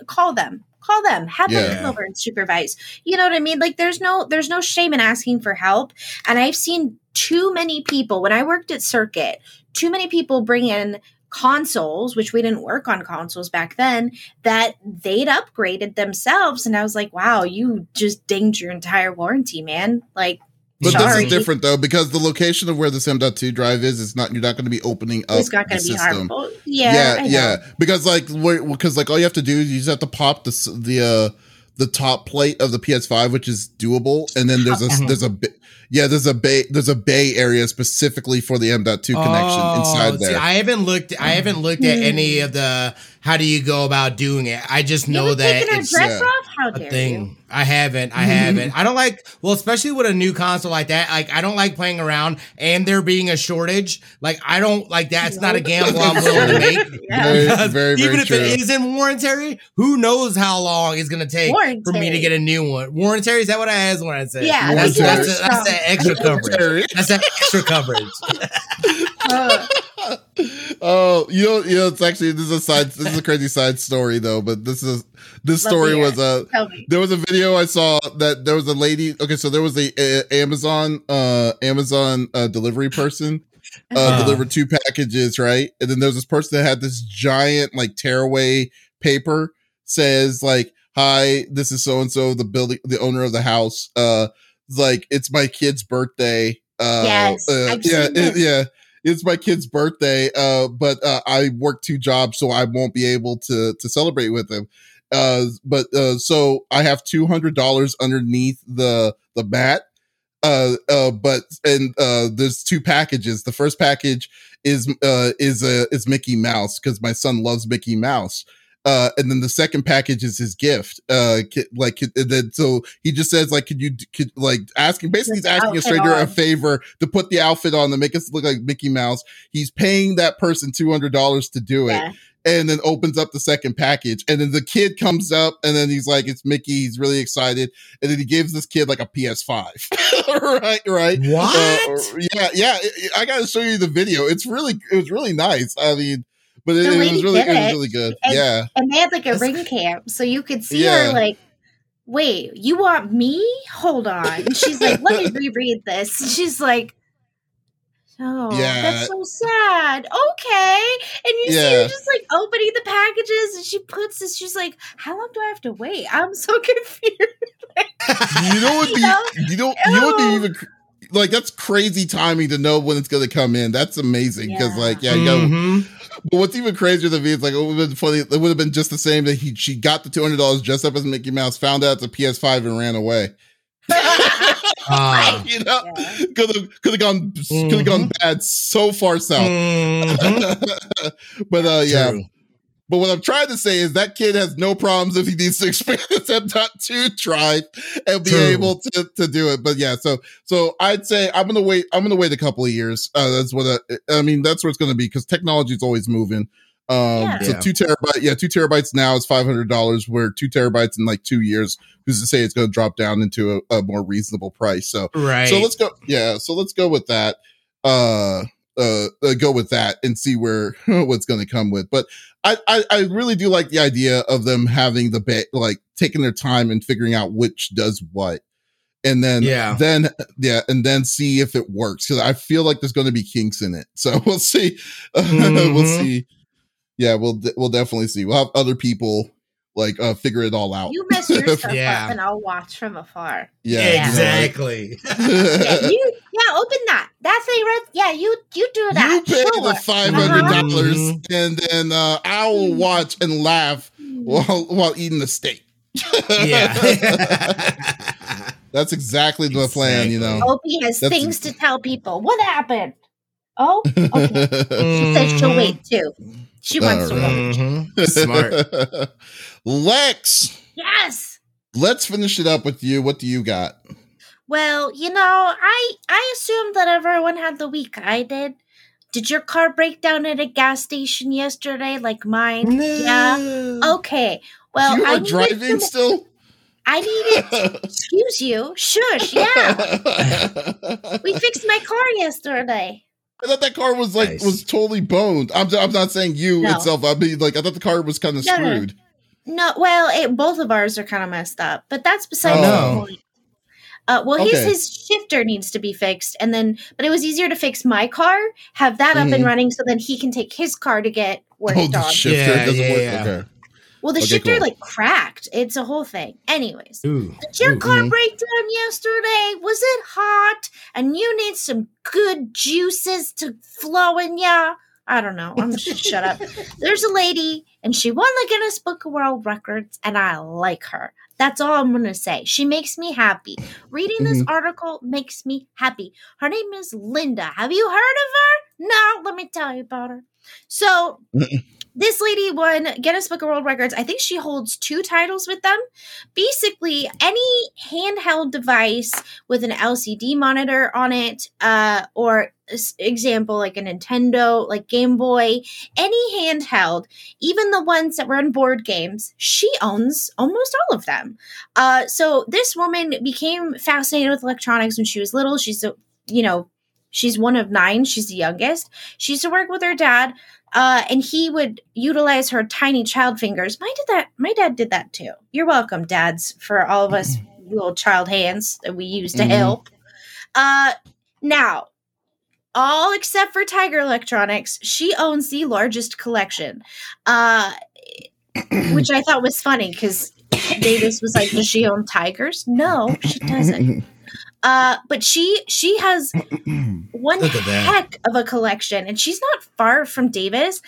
Call them. Call them. Have them come over and supervise. You know what I mean? Like there's no there's no shame in asking for help. And I've seen too many people when I worked at Circuit, too many people bring in consoles, which we didn't work on consoles back then, that they'd upgraded themselves. And I was like, wow, you just dinged your entire warranty, man. Like, But sorry. this is different though because the location of where this M.2 drive is, it's not. You're not going to be opening up. It's not going the to be system. harmful. Yeah. yeah, yeah. Because like, because like all you have to do is you just have to pop the the uh the top plate of the PS5, which is doable, and then there's a Mhm. there's a ba- yeah there's a bay there's a bay area specifically for the M.2 connection Oh, inside see, there. I haven't looked. I haven't looked at any of the. How do you go about doing it? I just know haven't that it's. dress yeah. off? How a dare you? thing. I haven't. I haven't. I don't like. Well, especially with a new console like that. Like I don't like playing around and there being a shortage. Like I don't like. That's not a gamble I'm [laughs] willing to make. Yeah. Very, Because very, very Even if true. it isn't warranty, who knows how long it's gonna take for me to get a new one? Warranty is that what I asked when I said? Yeah, that's that's that's, extra. that's, that extra coverage. That's that extra coverage. Uh, [laughs] oh, you know, you know, it's actually this is a side. This is a crazy side story though, but this is this Love story was a. There was a video I saw that there was a lady. Okay, so there was a, a Amazon uh Amazon uh, delivery person uh, Uh-huh. delivered two packages, right? And then there was this person that had this giant like tearaway paper says like, "Hi, this is so and so, the building, the owner of the house. Uh, it's like it's my kid's birthday. Uh, Yes, uh, I've yeah, seen it- yeah." It's my kid's birthday, uh, but uh, I work two jobs, so I won't be able to to celebrate with him. Uh, but uh, so I have two hundred dollars underneath the the mat. Uh, uh, but and uh, there's two packages. The first package is uh is uh, is Mickey Mouse because my son loves Mickey Mouse. Uh, and then the second package is his gift. Uh, like then so he just says like, could you could like asking basically he's asking a stranger a favor to put the outfit on to make us look like Mickey Mouse. He's paying that person two hundred dollars to do it Yeah. and then opens up the second package. And then the kid comes up and then he's like, it's Mickey. He's really excited. And then he gives this kid like a PS5. [laughs] right, right. What? Uh, yeah, yeah. it- it- I got to show you the video. It's really, it was really nice. I mean, but it, The it was lady really, it did was it. really good. And- yeah. And they had like a That's- ring cam, so you could see Yeah. her like, wait, you want me? Hold on. And she's like, let me [laughs] reread this. And she's like, oh, Yeah. that's so sad. Okay. And you see her just like opening the packages and she puts this, she's like, how long do I have to wait? I'm so [laughs] confused. You know what? [laughs] You know? you know, you know what? Even like that's crazy timing to know when it's going to come in. That's amazing because, Yeah. like, yeah, you got Mhm. But what's even crazier than me is like it would have been funny. It would have been just the same that he she got the two hundred dollars dressed up as Mickey Mouse, found out it's a PS Five, and ran away. [laughs] Ah. [laughs] you know, Yeah. could have could have gone could have gone bad so far south. Mhm. [laughs] but uh, yeah. True. But what I'm trying to say is that kid has no problems if he needs to expand his M.2 drive and be True. able to, to do it. But yeah, so so I'd say I'm gonna wait. I'm gonna wait a couple of years. Uh, that's what I, I mean. That's what it's gonna be because technology is always moving. Um, Yeah. so Yeah. two terabyte, yeah, two terabytes now is five hundred dollars. Where two terabytes in like two years, who's to say it's gonna drop down into a, a more reasonable price? So Right. so let's go. Yeah. So let's go with that. Uh, uh, uh go with that and see where [laughs] what's going to come with. But I, I, I really do like the idea of them having the ba- like taking their time and figuring out which does what, and then Yeah. then yeah, and then see if it works because I feel like there's going to be kinks in it. [laughs] So we'll see. [laughs] we'll Mhm. see. Yeah, we'll de- we'll definitely see. We'll have other people like uh figure it all out. you mess your [laughs] stuff Yeah. up and I'll watch from afar. yeah, you know, like- exactly. Yeah, you yeah, open that. That a right yeah, you you do that. You pay Sure. the five hundred dollars, Mhm. and then uh, I will watch and laugh while while eating the steak. yeah. [laughs] That's exactly the plan, you know. Opie has That's- things to tell people. What happened? Oh, okay. [laughs] She says she'll wait too. She wants to wait. Smart. [laughs] Lex, Yes. let's finish it up with you. What do you got? Well, you know, I I assumed that everyone had the week I did. Did your car break down at a gas station yesterday like mine? Yeah. Okay. Well, you I are needed driving to- still. I needed. [laughs] excuse you. Shush. Yeah. [laughs] We fixed my car yesterday. I thought that car was like Nice. was totally boned. I'm I'm not saying you No. itself. I mean, like I thought the car was kind of No, no, no. screwed. No, well, it, both of ours are kind of messed up, but that's beside Oh. the point. Uh, well, his Okay. his shifter needs to be fixed, and then, but it was easier to fix my car, have that up Mhm. and running, so then he can take his car to get worked Oh, the shifter Yeah, doesn't yeah, work. yeah. Okay. well, the Okay, shifter cool. like cracked. It's a whole thing. Anyways, Ooh. did your Ooh. car Mhm. break down yesterday? Was it hot? And you need some good juices to flow in ya? I don't know. I'm just shut up. [laughs] There's a lady, and she won the Guinness Book of World Records, and I like her. That's all I'm gonna say. She makes me happy. Reading this mm-hmm. article makes me happy. Her name is Linda. Have you heard of her? No, let me tell you about her. So, this lady won Guinness Book of World Records. I think she holds two titles with them. Basically, any handheld device with an LCD monitor on it, uh, or example like a Nintendo, like Game Boy, any handheld, even the ones that were in board games, she owns almost all of them. Uh, so this woman became fascinated with electronics when she was little. She's you know, she's one of nine. She's the youngest. She used to work with her dad uh, and he would utilize her tiny child fingers. My did that. My dad did that too. You're welcome, dads, for all of us mm-hmm. little child hands that we use to mm-hmm. help. Uh, now, all except for Tiger Electronics, she owns the largest collection, uh, which I thought was funny because Davis was like, "Does she own tigers?" No, she doesn't. [laughs] Uh, but she she has [clears throat] one heck of a collection, and she's not far from Davis.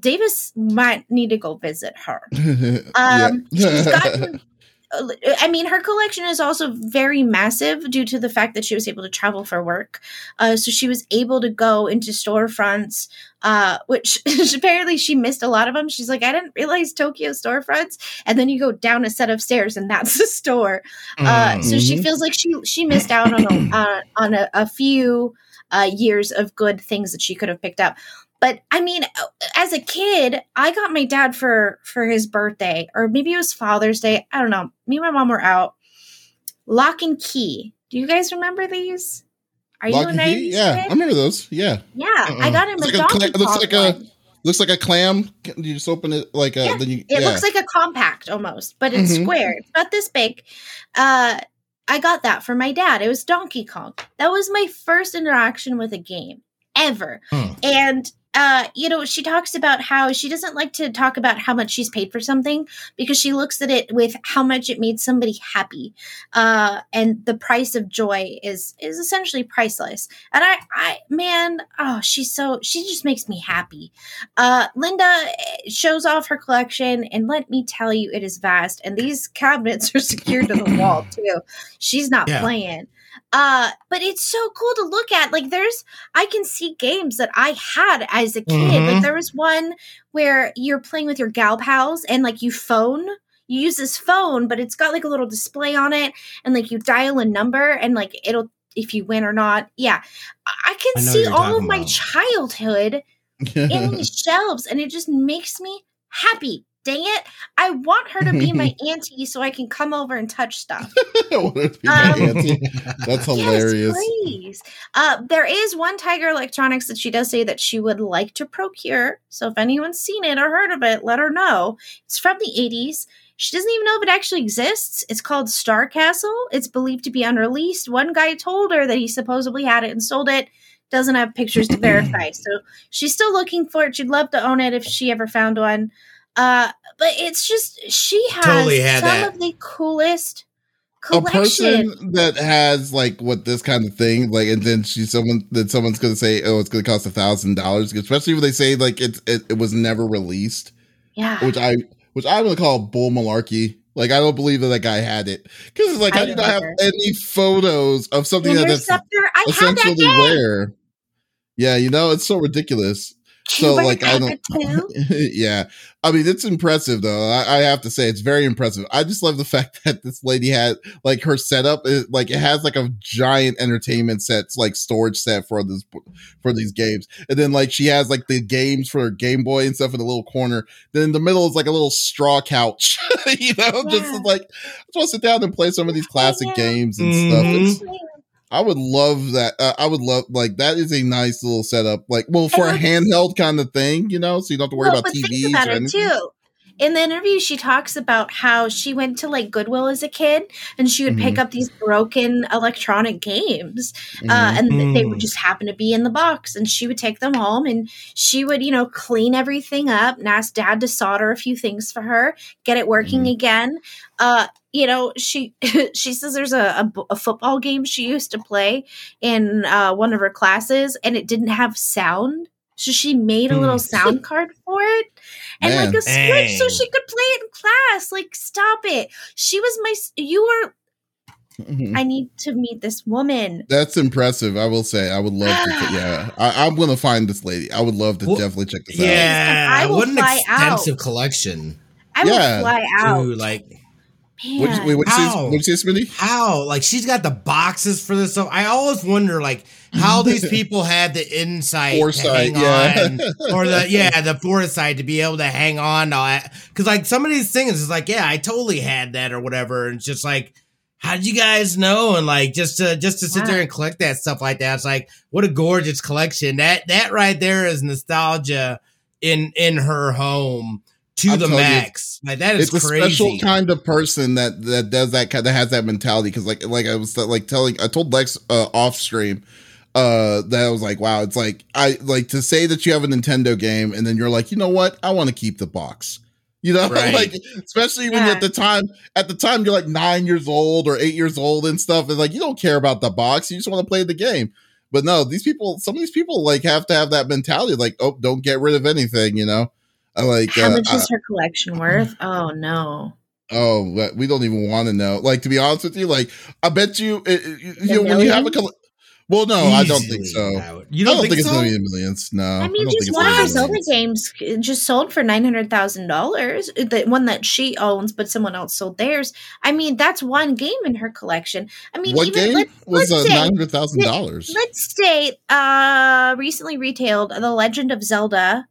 Davis might need to go visit her. [laughs] Um, she's gotten [laughs] I mean, her collection is also very massive due to the fact that she was able to travel for work. Uh, so she was able to go into storefronts, uh, which [laughs] apparently she missed a lot of them. She's like, I didn't realize Tokyo storefronts, and then you go down a set of stairs, and that's the store. Uh, mm-hmm. So she mm-hmm. feels like she she missed out on a, uh, on a, a few uh, years of good things that she could have picked up but i mean uh, as a kid i got my dad for for his birthday or maybe it was father's day i don't know me and my mom were out lock and key do you guys remember these are lock you key? yeah kid? i remember those yeah yeah uh-uh. i got him it's a like a, looks like a looks like a clam you just open it like a yeah, then you it looks like a compact almost but it's mm-hmm. square it's not this big uh I got that for my dad. It was Donkey Kong. That was my first interaction with a game ever. Hmm. And uh, you know, she talks about how she doesn't like to talk about how much she's paid for something because she looks at it with how much it made somebody happy. Uh, and the price of joy is is essentially priceless. And I, I, man, oh, she's so she just makes me happy. Uh, Linda eh, shows off her collection, and let me tell you, it is vast. And these [laughs] cabinets are secured to the wall [laughs] too. She's not yeah. playing. Uh, but it's so cool to look at. Like there's I can see games that I had as a kid. Mm-hmm. Like there was one where you're playing with your gal pals and like you phone you use this phone, but it's got like a little display on it, and like you dial a number, and like it'll if you win or not. Yeah, I can I see all of my childhood in these [laughs] shelves, and it just makes me happy dang it, I want her to be my [laughs] auntie so I can come over and touch stuff. [laughs] um, [laughs] That's hilarious. Yes, please. Uh, there is one Tiger Electronics that she does say that she would like to procure. So if anyone's seen it or heard of it, let her know. It's from the 80s. She doesn't even know if it actually exists. It's called Star Castle. It's believed to be unreleased. One guy told her that he supposedly had it and sold it doesn't have pictures to verify. So she's still looking for it. She'd love to own it if she ever found one. Uh, but it's just she has totally some that. of the coolest collection. A person that has like what this kind of thing, like, and then she's someone that someone's gonna say, "Oh, it's gonna cost a thousand dollars," especially when they say like it's it, it was never released. Yeah, which I which I would call bull malarkey. Like I don't believe that that guy had it because it's like I, I do not have any photos of something that that's essentially rare. Yeah, you know it's so ridiculous so like I don't. [laughs] yeah, I mean it's impressive though. I, I, have to say it's very impressive. I just love the [laughs] fact that this lady had like her setup is like it has like a giant entertainment set, like storage set for this for these games, and then like she has like the games for her Game Boy and stuff in the little corner. Then in the middle is like a little straw couch, [laughs] you know, yeah. just like I just want to sit down and play some of these classic games and mm-hmm. stuff. It's, I would love that. Uh, I would love like that is a nice little setup. Like, well, for a handheld kind of thing, you know, so you don't have to worry well, about TVs about or anything. Too in the interview she talks about how she went to like goodwill as a kid and she would mm-hmm. pick up these broken electronic games uh, mm-hmm. and they would just happen to be in the box and she would take them home and she would you know clean everything up and ask dad to solder a few things for her get it working mm-hmm. again uh, you know she [laughs] she says there's a, a, a, football game she used to play in uh, one of her classes and it didn't have sound so she made a little hmm. sound [laughs] card for it and Man. like a switch so she could play it in class. Like, stop it. She was my, you were, Mhm. I need to meet this woman. That's impressive. I will say, I would love to. [sighs] Yeah, I, I'm gonna find this lady. I would love to Well, definitely check this out. Yeah, I will what an fly out. collection. I Yeah. will fly out. Dude, like What Man. wait, what you say? How? What you say, how? Like she's got the boxes for this stuff. I always wonder, like, how [laughs] these people had the insight, Foresight, to yeah. on, [laughs] or the yeah, the foresight to be able to hang on to that. Because like some of these things is like, yeah, I totally had that or whatever, and it's just like. How did you guys know? And like just to just to sit Wow. there and collect that stuff like that, it's like what a gorgeous collection. That that right there is nostalgia in in her home to I'll the tell you, max. like that is it's a special kind of person that that does that kind that has that mentality because like like i was like telling i told lex uh, off stream uh that i was like wow it's like i like to say that you have a nintendo game and then you're like you know what i want to keep the box you know [laughs] Right. like especially when Yeah. at the time at the time you're like nine years old or eight years old and stuff and like you don't care about the box you just want to play the game but no these people some of these people like have to have that mentality like oh don't get rid of anything you know I like How uh, much I- is her collection worth? Oh no. Oh, we don't even want to know. Like to be honest with you, like I bet you, it, it- you know, when you have a, coll- well, no, I don't think so. out. You I don't, don't think, think, it's so? gonna be millions. No, I mean, don't just one of her Zelda millions. games just sold for nine hundred thousand dollars. The one that she owns, but someone else sold theirs. I mean, that's one game in her collection. I mean, What even game let, was let's uh, nine hundred thousand dollars? let's say uh recently retailed The Legend of Zelda.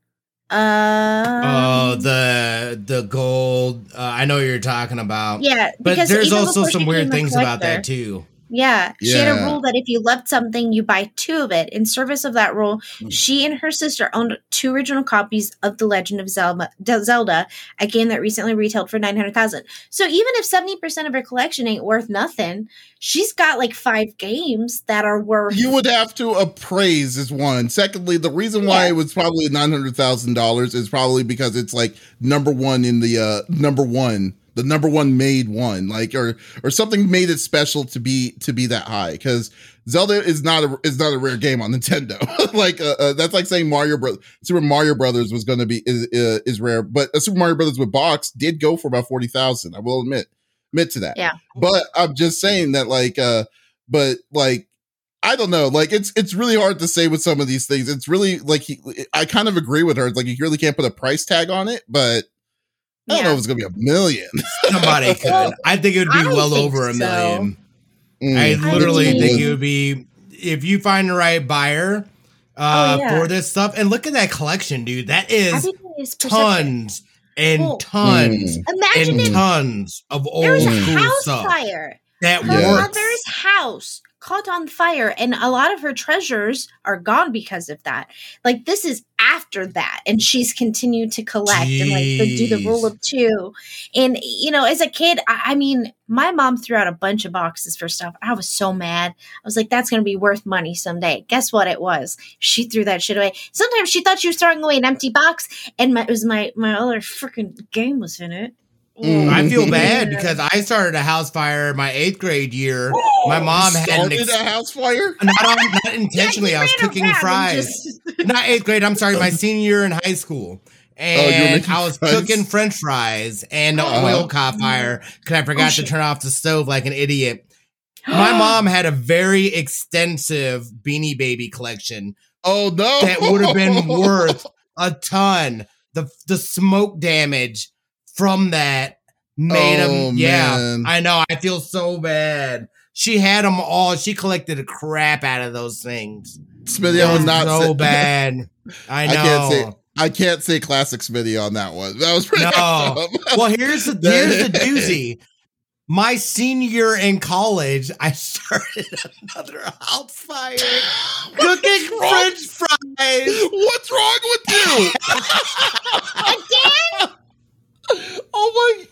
Uh, Oh, the the gold. Uh, I know what you're talking about. yeah, but there's also some weird things about that too. Yeah, she had a rule that if you loved something, you buy two of it. In service of that rule, Hmm. she and her sister owned two original copies of The Legend of Zelda, Zelda, a game that recently retailed for nine hundred thousand. So even if seventy percent of her collection ain't worth nothing, she's got like five games that are worth. You would have to appraise is one. Secondly, the reason why Yeah. it was probably nine hundred thousand dollars is probably because it's like number one in the uh number one, the number one made one, like or or something made it special to be to be that high. Because Zelda is not a is not a rare game on [laughs] Nintendo. like uh, uh, that's like saying Mario Bro- Super Mario Brothers was going to be is uh, is rare, but a Super Mario Brothers with box did go for about forty thousand. I will admit admit to that. Yeah. But I'm just saying that like uh but like I don't know. Like it's it's really hard to say with some of these things. It's really like he, I kind of agree with her. It's like you really can't put a price tag on it, but I don't know if it's gonna be a million. [laughs] Somebody could. Well, I think it would be I well over a so. million. Mm. I literally do. think it would be if you find the right buyer uh, Oh, yeah. for this stuff. And look at that collection, dude. That is is tons and Well, tons Imagine and if tons of old there was a Mm. school house stuff fire. that Her works. mother's house caught on fire, and a lot of her treasures are gone because of that. Like this is after that, and she's continued to collect and like the, do the rule Jeez. of two. And you know, as a kid, I, I mean, my mom threw out a bunch of boxes for stuff. I was so mad. I was like, "That's going to be worth money someday." Guess what? It was. She threw that shit away. Sometimes she thought she was throwing away an empty box, and my, it was my my other freaking game was in it. Mm. I feel bad because I started a house fire my eighth grade year. My mom had an started ex- a house fire. not, on, not [laughs] intentionally. Yeah, I was cooking fries. just- [laughs] not eighth grade. I'm sorry, my senior year in high school. Oh, you were And making I was fries? cooking French fries, and the Uh-huh. oil caught fire because I forgot to turn off the stove like an idiot. [gasps] My mom had a very extensive Beanie Baby collection Oh no, that would have been worth [laughs] a ton. The the smoke damage from that made Oh, them. Yeah, man. I know. I feel so bad. She had them all. She collected the crap out of those things. Smitty. It I was not so say, [laughs] bad. I know. I can't say I can't say classic Smitty on that one. That was pretty. No. up. [laughs] well, here's the here's the [laughs] doozy. My senior in college, I started another house fire [gasps] cooking wrong? French fries. What's wrong with you? Oh my!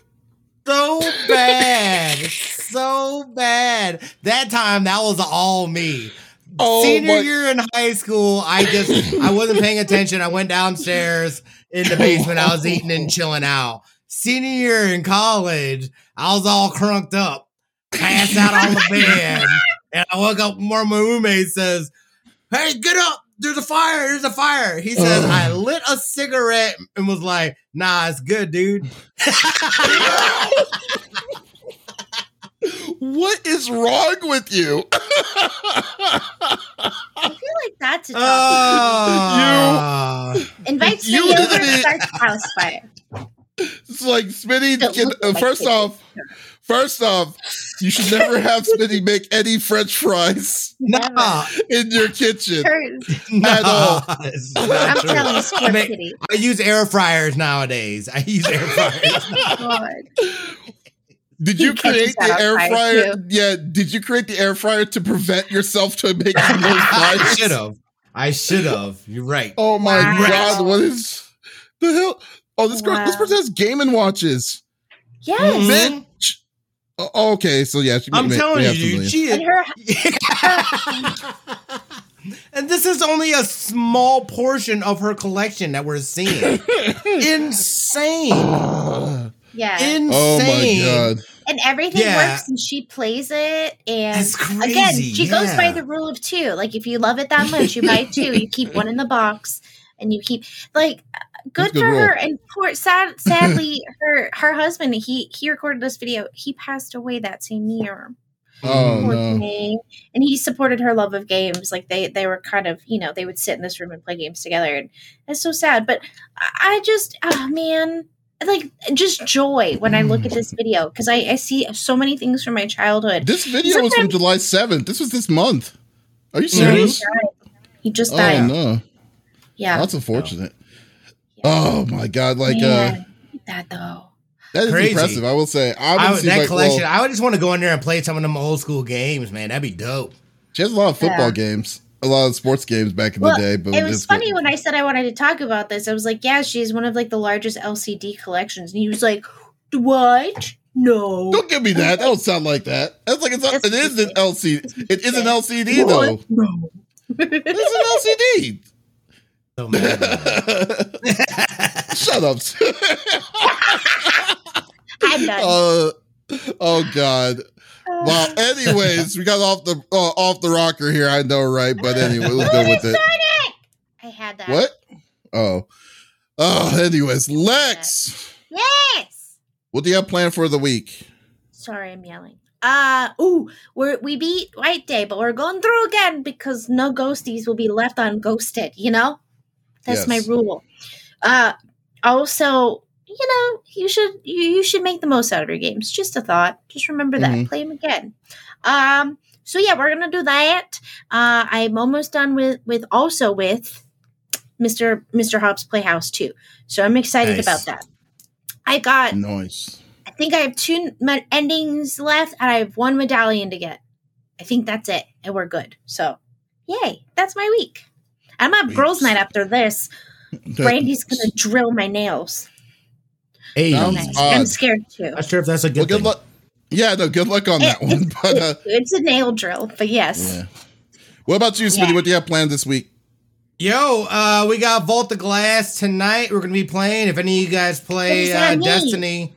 So bad, so bad. That time, that was all me. Oh Senior my! year in high school, I just I wasn't paying attention. I went downstairs in the basement. I was eating and chilling out. Senior year in college, I was all crunked up, passed out on the bed, and I woke up. One of my roommates says, "Hey, get up! There's a fire! There's a fire!" He says, Ugh. "I lit a cigarette and was like, nah, it's good, dude." [laughs] What is wrong with you? [laughs] I feel like that's a topic. Oh, [laughs] Invite you me over to start the house fire. It's like Smitty. Don't Can, uh, first kitchen. off, first off, you should never have [laughs] Smitty make any French fries no, in your kitchen. Hers. no, At all. [laughs] I'm true. telling you, I, make- I use air fryers nowadays. I use air [laughs] fryers. Did you catches create the air fryer? too. Yeah. Did you create the air fryer to prevent yourself to making those I fries? should have. I should have. You're right. Oh my Wow. god! What is the hell? Oh, this girl. This person has gaming Watches. Yes. Mhm. Bitch. Oh, okay, so yeah, she I'm may- telling may you, have some dude. million. She And her [laughs] and this is only a small portion of her collection that we're seeing. [laughs] Insane. Ah. [sighs] yeah. Insane. oh my god! and everything Yeah. works and she plays it and That's crazy. again she goes by the rule of two like if you love it that much you buy two you keep one in the box and you keep like That's good good for her and poor sad sadly [laughs] her her husband he he recorded this video he passed away that same year Oh no! and he supported her love of games like they they were kind of you know they would sit in this room and play games together and it's so sad but i just oh man like just joy when i look at this hmm. video because I, I see so many things from my childhood This video was from July seventh. This was this month. Are you serious? he just died. Oh died no! yeah That's unfortunate. Yeah. Oh my god! Like uh, Man, look at that though that is Crazy. impressive. I will say. I I would would, that like, collection, well, I would just want to go in there and play some of them old school games, man. That'd be dope. she has a lot of football Yeah. games, a lot of sports games back in Well, the day. But it was funny get- when i said i wanted to talk about this i was like yeah she's one of like the largest lcd collections and he was like what no Don't give me that. That don't sound like that. That's like it's not, it is an LCD. It is an LCD though. no It's an So mad. [laughs] Shut up. [laughs] i'm done uh, oh God. Well, [sighs] anyways, we got off the uh, off the rocker here. I know, right? But anyway, let's go with it. i had that What? Oh. Oh, anyways, Lex, yes what do you have planned for the week? Sorry, I'm yelling. Uh ooh, we're we beat White Day, but we're going through again because no ghosties will be left unghosted, you know? That's my rule. Uh also, you know, you should you, you should make the most out of your games. Just a thought. Just remember that. Mhm. Play them again. Um so yeah, we're gonna do that. Uh I'm almost done with with also with Mr. Mr. Hopp's Playhouse too. So I'm excited Nice. about that. I got Nice. I think I have two endings left, and I have one medallion to get. I think that's it, and we're good. So, yay! That's my week. I'm at girls' night after this. [laughs] Brandy's gonna drill my nails. Hey, Nice. odd. I'm scared too. not sure if that's a good Well, good luck. Yeah, no, good luck on that It- one. [laughs] But uh, It's a nail drill, but yes. yeah. What about you, Smitty? Yeah. What do you have planned this week? Yo, uh, we got Vault of Glass tonight. We're gonna be playing. If any of you guys play uh. Destiny,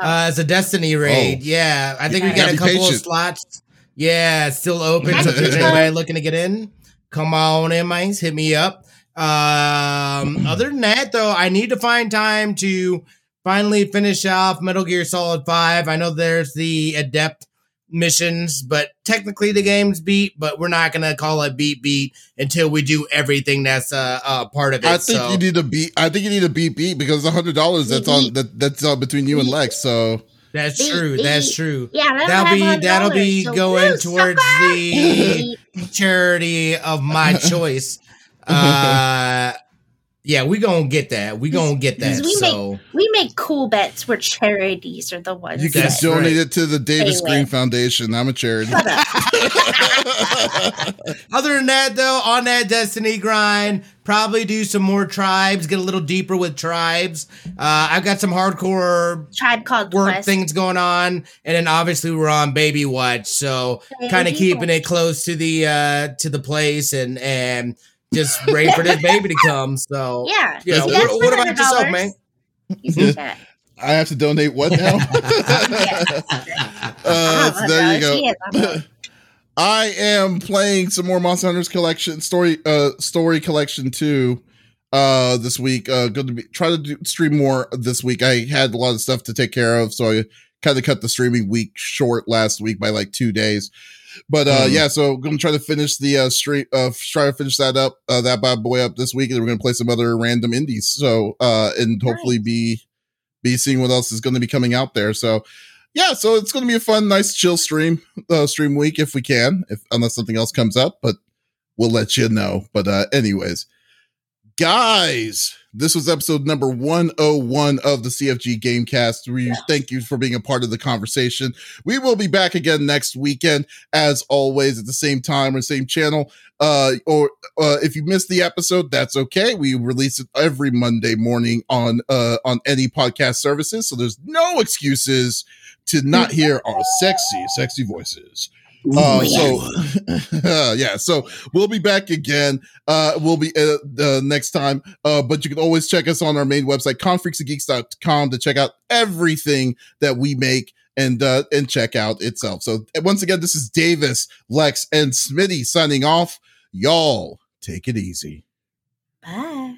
Oh. uh, it's a Destiny raid. Oh. Yeah, I think we Yeah. got Gotta a be couple of slots. Yeah, still open. So if there's anybody looking to get in, come on in, mice. Hit me up. Um, [clears throat] other than that, though, I need to find time to finally finish off Metal Gear Solid Five. I know there's the Adept missions, but technically the game's beat. But we're not gonna call it beat beat until we do everything that's uh, uh part of it. I think so. you need to beat. I think you need to beat beat because a hundred dollars that's on that that's uh, between you and Lex. So That's Beat, true. That's true. Yeah, that'll, That'll be- that'll be so going woo, towards sucker! the- Charity of my [laughs] choice. Uh, yeah, we gonna get that. We gonna get that. We So we make cool bets where charities are the ones. you can That's that- donate right. it to the Davis Anyway. Green Foundation. I'm a charity. [laughs] Other than that, though, on that Destiny grind, probably do some more tribes. Get a little deeper with tribes. Uh, I've got some hardcore Tribe called work Quest. things going on, and then obviously we're on Baby Watch, so kind of keeping it close to the uh to the place and and just ready for this baby to come. So [laughs] Yeah. Yeah, See, what- what about yourself, man? You see [laughs] that? I have to donate what now? [laughs] uh, so there you go. go. [clears throat] I am playing some more Monster Hunters collection story uh story collection two uh this week. Uh going to be try to do, stream more this week. I had a lot of stuff to take care of, so I kind of cut the streaming week short last week by like two days. But uh Mhm. yeah, so I'm gonna try to finish the uh stream uh try to finish that up, uh that bad boy up this week, and we're gonna play some other random indies. So uh and hopefully be be seeing what else is gonna be coming out there. So yeah, so it's gonna be a fun, nice chill stream, uh stream week if we can, if unless something else comes up, but we'll let you know. But uh anyways, guys, this was episode number 101 of the CFG Gamecast. We thank you for being a part of the conversation. We will be back again next weekend, as always, at the same time or same channel. Uh, or uh, if you missed the episode, that's okay. We release it every Monday morning on uh on any podcast services, so there's no excuses to not hear our sexy, sexy voices. Uh, so [laughs] yeah, so we'll be back again. Uh, we'll be uh, the next time. Uh, but you can always check us on our main website, confreaksandgeeks.com to check out everything that we make and uh and check out itself. So once again, this is Davis, Lex, and Smitty signing off. Y'all take it easy. Bye.